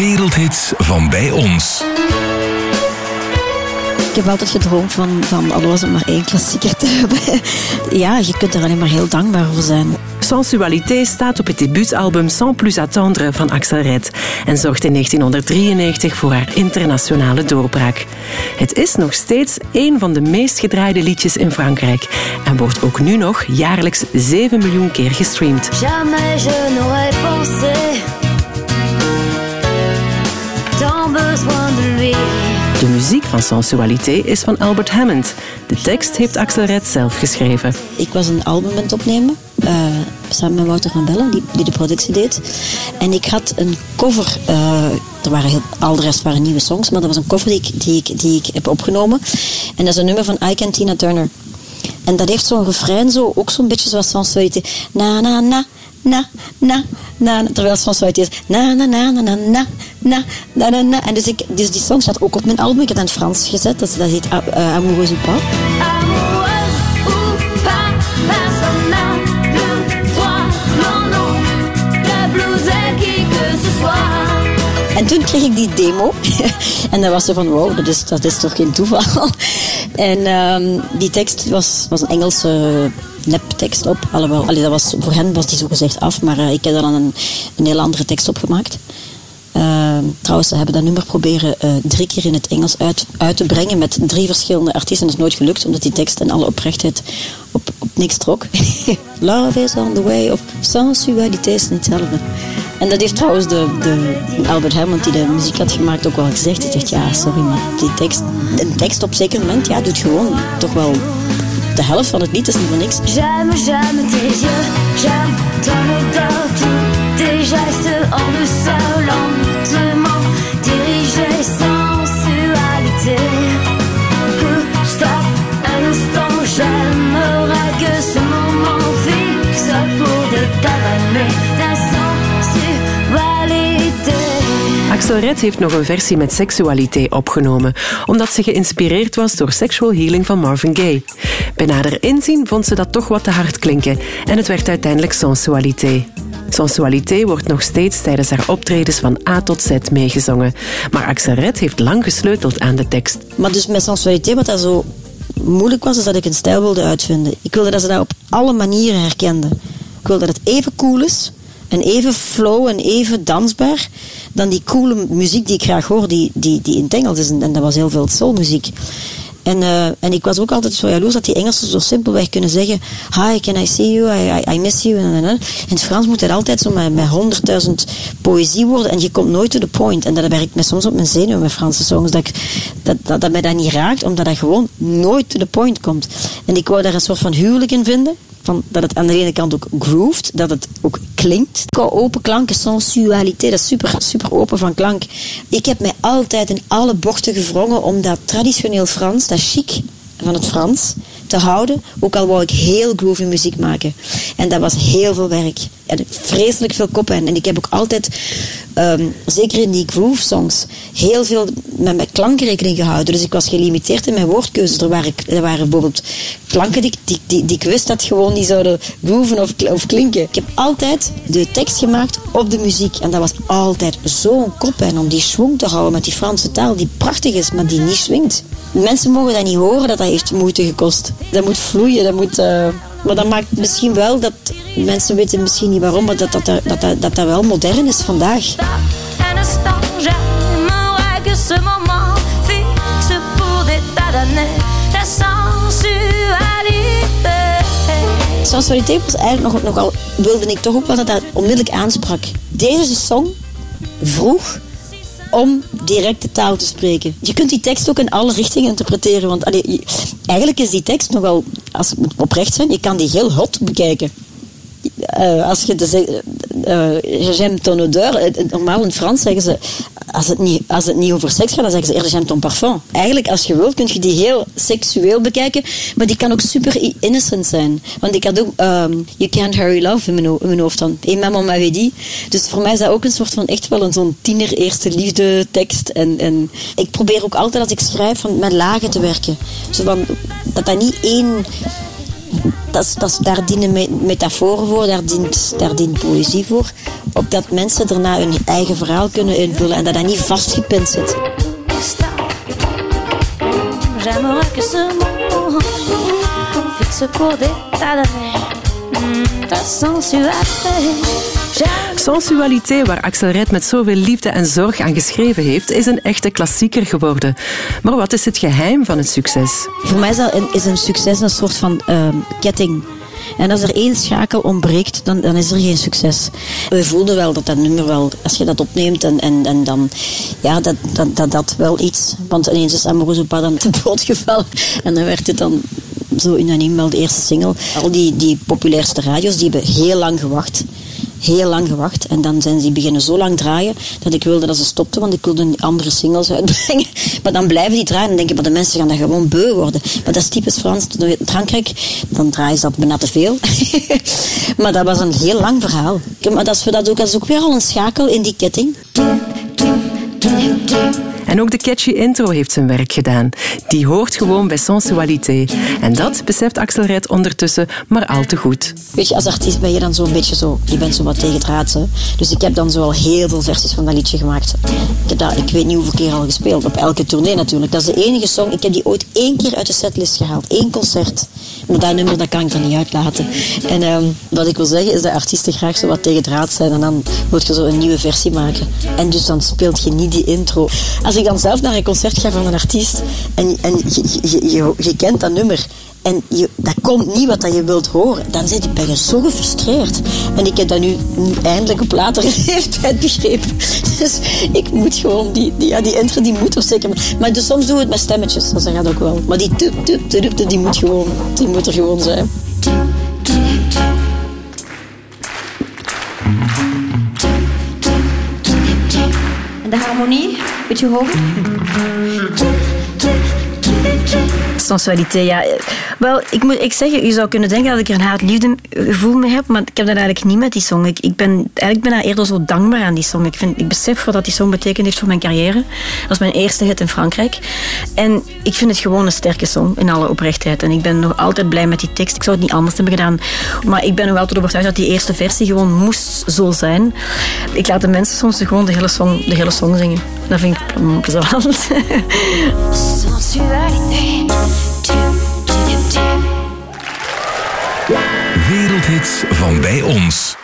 wereldhits van bij ons. Ik heb altijd gedroomd van, van al was het maar één klassieker te hebben. Ja, je kunt er alleen maar heel dankbaar voor zijn. Sensualité staat op het debuutalbum Sans plus attendre van Axel Red en zorgt in 1993 voor haar internationale doorbraak. Het is nog steeds een van de meest gedraaide liedjes in Frankrijk en wordt ook nu nog jaarlijks 7 miljoen keer gestreamd. Jamais je muziek van Sensualité is van Albert Hammond. De tekst heeft Axel Red zelf geschreven. Ik was een album aan het opnemen, eh, samen met Wouter van Bellen, die, die de productie deed. En ik had een cover, eh, er waren heel, al de rest waren nieuwe songs, maar dat was een cover die ik, die ik, die ik heb opgenomen. En dat is een nummer van Ike en Tina Turner. En dat heeft zo'n refrein, zo, ook zo'n beetje zoals Sensualité. Na, na, na, na, na, na, terwijl Sensualité is na, na, na, na, na, na, na, na, na. En dus, ik, dus die song staat ook op mijn album. Ik heb het in het Frans gezet. Dat, dat heet uh, Amoureuse ou pas. En toen kreeg ik die demo. en dan was ze van, wow, dat is, dat is toch geen toeval. en um, die tekst was, was een Engelse neptekst op. Alhoewel, allee, dat was, voor hen was die zo gezegd af. Maar uh, ik heb er dan een, een heel andere tekst op gemaakt. Uh, trouwens, ze hebben dat nummer proberen uh, drie keer in het Engels uit, uit te brengen met drie verschillende artiesten. Dat is nooit gelukt, omdat die tekst en alle oprechtheid op, op niks trok. Love is on the way of sensualiteit is niet hetzelfde. En dat heeft trouwens de, de, Albert Hammond, die de muziek had gemaakt, ook wel gezegd. Hij zegt, ja, sorry, maar die tekst, een tekst op zeker moment, ja, doet gewoon toch wel de helft van het lied, is niet voor niks. Red heeft nog een versie met seksualité opgenomen, omdat ze geïnspireerd was door Sexual Healing van Marvin Gaye. Bij nader inzien vond ze dat toch wat te hard klinken en het werd uiteindelijk Sensualité. Sensualité wordt nog steeds tijdens haar optredens van A tot Z meegezongen. Maar Axel heeft lang gesleuteld aan de tekst. Maar dus met Sensualité, wat dat zo moeilijk was, is dat ik een stijl wilde uitvinden. Ik wilde dat ze dat op alle manieren herkenden. Ik wilde dat het even cool is en even flow en even dansbaar dan die coole muziek die ik graag hoor, die, die, die in het Engels is. En dat was heel veel soulmuziek. En, uh, en ik was ook altijd zo jaloers dat die Engelsen zo simpelweg kunnen zeggen: Hi, can I see you? I, I, miss you. En, en. In het Frans moet het altijd zo met, honderdduizend poëziewoorden en je komt nooit to the point. En dat werkt me soms op mijn zenuwen met Franse songs, dat, ik, dat, dat, dat mij dat niet raakt, omdat dat gewoon nooit to the point komt. En ik wou daar een soort van huwelijk in vinden. Van dat het aan de ene kant ook grooved, dat het ook klinkt. Open klanken, sensualiteit, dat is super, super open van klank. Ik heb mij altijd in alle bochten gevrongen om dat traditioneel Frans, dat chic van het Frans, te houden. Ook al wou ik heel groovy muziek maken. En dat was heel veel werk. En vreselijk veel koppen. En ik heb ook altijd, um, zeker in die groove songs, heel veel met mijn klanken rekening gehouden. Dus ik was gelimiteerd in mijn woordkeuzes. Er waren, er waren bijvoorbeeld klanken die, die, die, ik wist dat gewoon niet zouden grooven of, of klinken. Ik heb altijd de tekst gemaakt op de muziek. En dat was altijd zo'n koppijn om die schwung te houden met die Franse taal, die prachtig is, maar die niet swingt. Mensen mogen dat niet horen, dat dat heeft moeite gekost. Dat moet vloeien, dat moet... Uh, maar dat maakt misschien wel dat mensen weten misschien niet waarom, maar dat dat, dat, dat, dat, dat wel modern is vandaag. Sensualiteit was eigenlijk nog, nogal, wilde ik toch ook wel dat dat onmiddellijk aansprak. Deze song vroeg om direct de taal te spreken. Je kunt die tekst ook in alle richtingen interpreteren. Want eigenlijk is die tekst nogal, als we oprecht zijn, je kan die heel hot bekijken. Eh, als je de uh, j'aime ton odeur, eh, normaal in Frans zeggen ze, als het, niet, als het niet over seks gaat, dan zeggen ze eerder j'aime ton parfum. Eigenlijk, als je wilt, kun je die heel seksueel bekijken, maar die kan ook super innocent zijn. Want ik had ook ehm, You Can't Hurry Love in mijn, in hoofd dan. Et maman m'avait dit. Dus voor mij is dat ook een soort van echt wel een zo'n tiener eerste liefde tekst. En, en ik probeer ook altijd als ik schrijf van met lagen te werken. Dat dat niet één dat dat daar dienen me- metaforen voor, daar dient, daar dient poëzie voor. Opdat mensen daarna hun eigen verhaal kunnen invullen en dat dat niet vastgepind zit. J'aimerais que ce fixe Ta. Sensualité, waar Axel Red met zoveel liefde en zorg aan geschreven heeft, is een echte klassieker geworden. Maar wat is het geheim van het succes? Voor mij is, een, succes een soort van ehm, ketting. En als er één schakel ontbreekt, dan, dan is er geen succes. We voelden wel dat dat nummer wel, als je dat opneemt en, en, en dan, ja, dat, dat, dat, dat wel iets. Want ineens is Amoroso Pas dan te boot gevallen. En dan werd het dan zo unaniem wel de eerste single. Al die, die populairste radios, die hebben heel lang gewacht. Heel lang gewacht. En dan zijn ze beginnen zo lang draaien dat ik wilde dat ze stopten, want ik wilde andere singles uitbrengen. Maar dan blijven die draaien en denk ik, maar de mensen gaan dat gewoon beu worden. Maar dat is typisch Frans. Frankrijk, dan draaien ze dat bijna te veel. maar dat was een heel lang verhaal. Maar dat is, dat, ook, dat is ook weer al een schakel in die ketting. En ook de catchy intro heeft zijn werk gedaan. Die hoort gewoon bij sensualité. En dat beseft Axel Red ondertussen maar al te goed. Weet je, als artiest ben je dan zo'n beetje zo, je bent zo wat tegendraads. Hè? Dus ik heb dan zo al heel veel versies van dat liedje gemaakt. Ik heb ik weet niet hoeveel keer al gespeeld, op elke tournee natuurlijk. Dat is de enige song, ik heb die ooit één keer uit de setlist gehaald. Eén concert. Maar dat nummer, dat kan ik dan niet uitlaten. En ehm, wat ik wil zeggen, is dat artiesten graag zo wat tegendraad zijn. En dan moet je zo een nieuwe versie maken. En dus dan speelt je niet die intro. Als ik dan zelf naar een concert ga van een artiest en, en je, je kent dat nummer en je, dat komt niet wat dat je wilt horen, dan zit je, ben je zo gefrustreerd. En ik heb dat nu, nu eindelijk op latere leeftijd begrepen. Dus ik moet gewoon, die, die, ja, die intro die moet er zeker. Maar dus soms doen we het met stemmetjes, dat gaat ook wel. Maar die tup, tup, tup, tup, die moet, gewoon, die moet er gewoon zijn. En de harmonie, beetje hoger. Sensualiteit, ja. Wel, ik moet ik zeggen, je zou kunnen denken dat ik er een haat-liefde gevoel mee heb, maar ik heb dat eigenlijk niet met die song. Ik, ik ben eigenlijk ben eerder zo dankbaar aan die song. Ik, vind, ik besef wat dat die song betekend heeft voor mijn carrière. Dat is mijn eerste hit in Frankrijk. En ik vind het gewoon een sterke song, in alle oprechtheid. En ik ben nog altijd blij met die tekst. Ik zou het niet anders hebben gedaan. Maar ik ben er wel tot overtuigd dat die eerste versie gewoon moest zo zijn. Ik laat de mensen soms gewoon de hele song, de hele song zingen. Dat vind ik mm, plezant. Wereldhits van bij ons.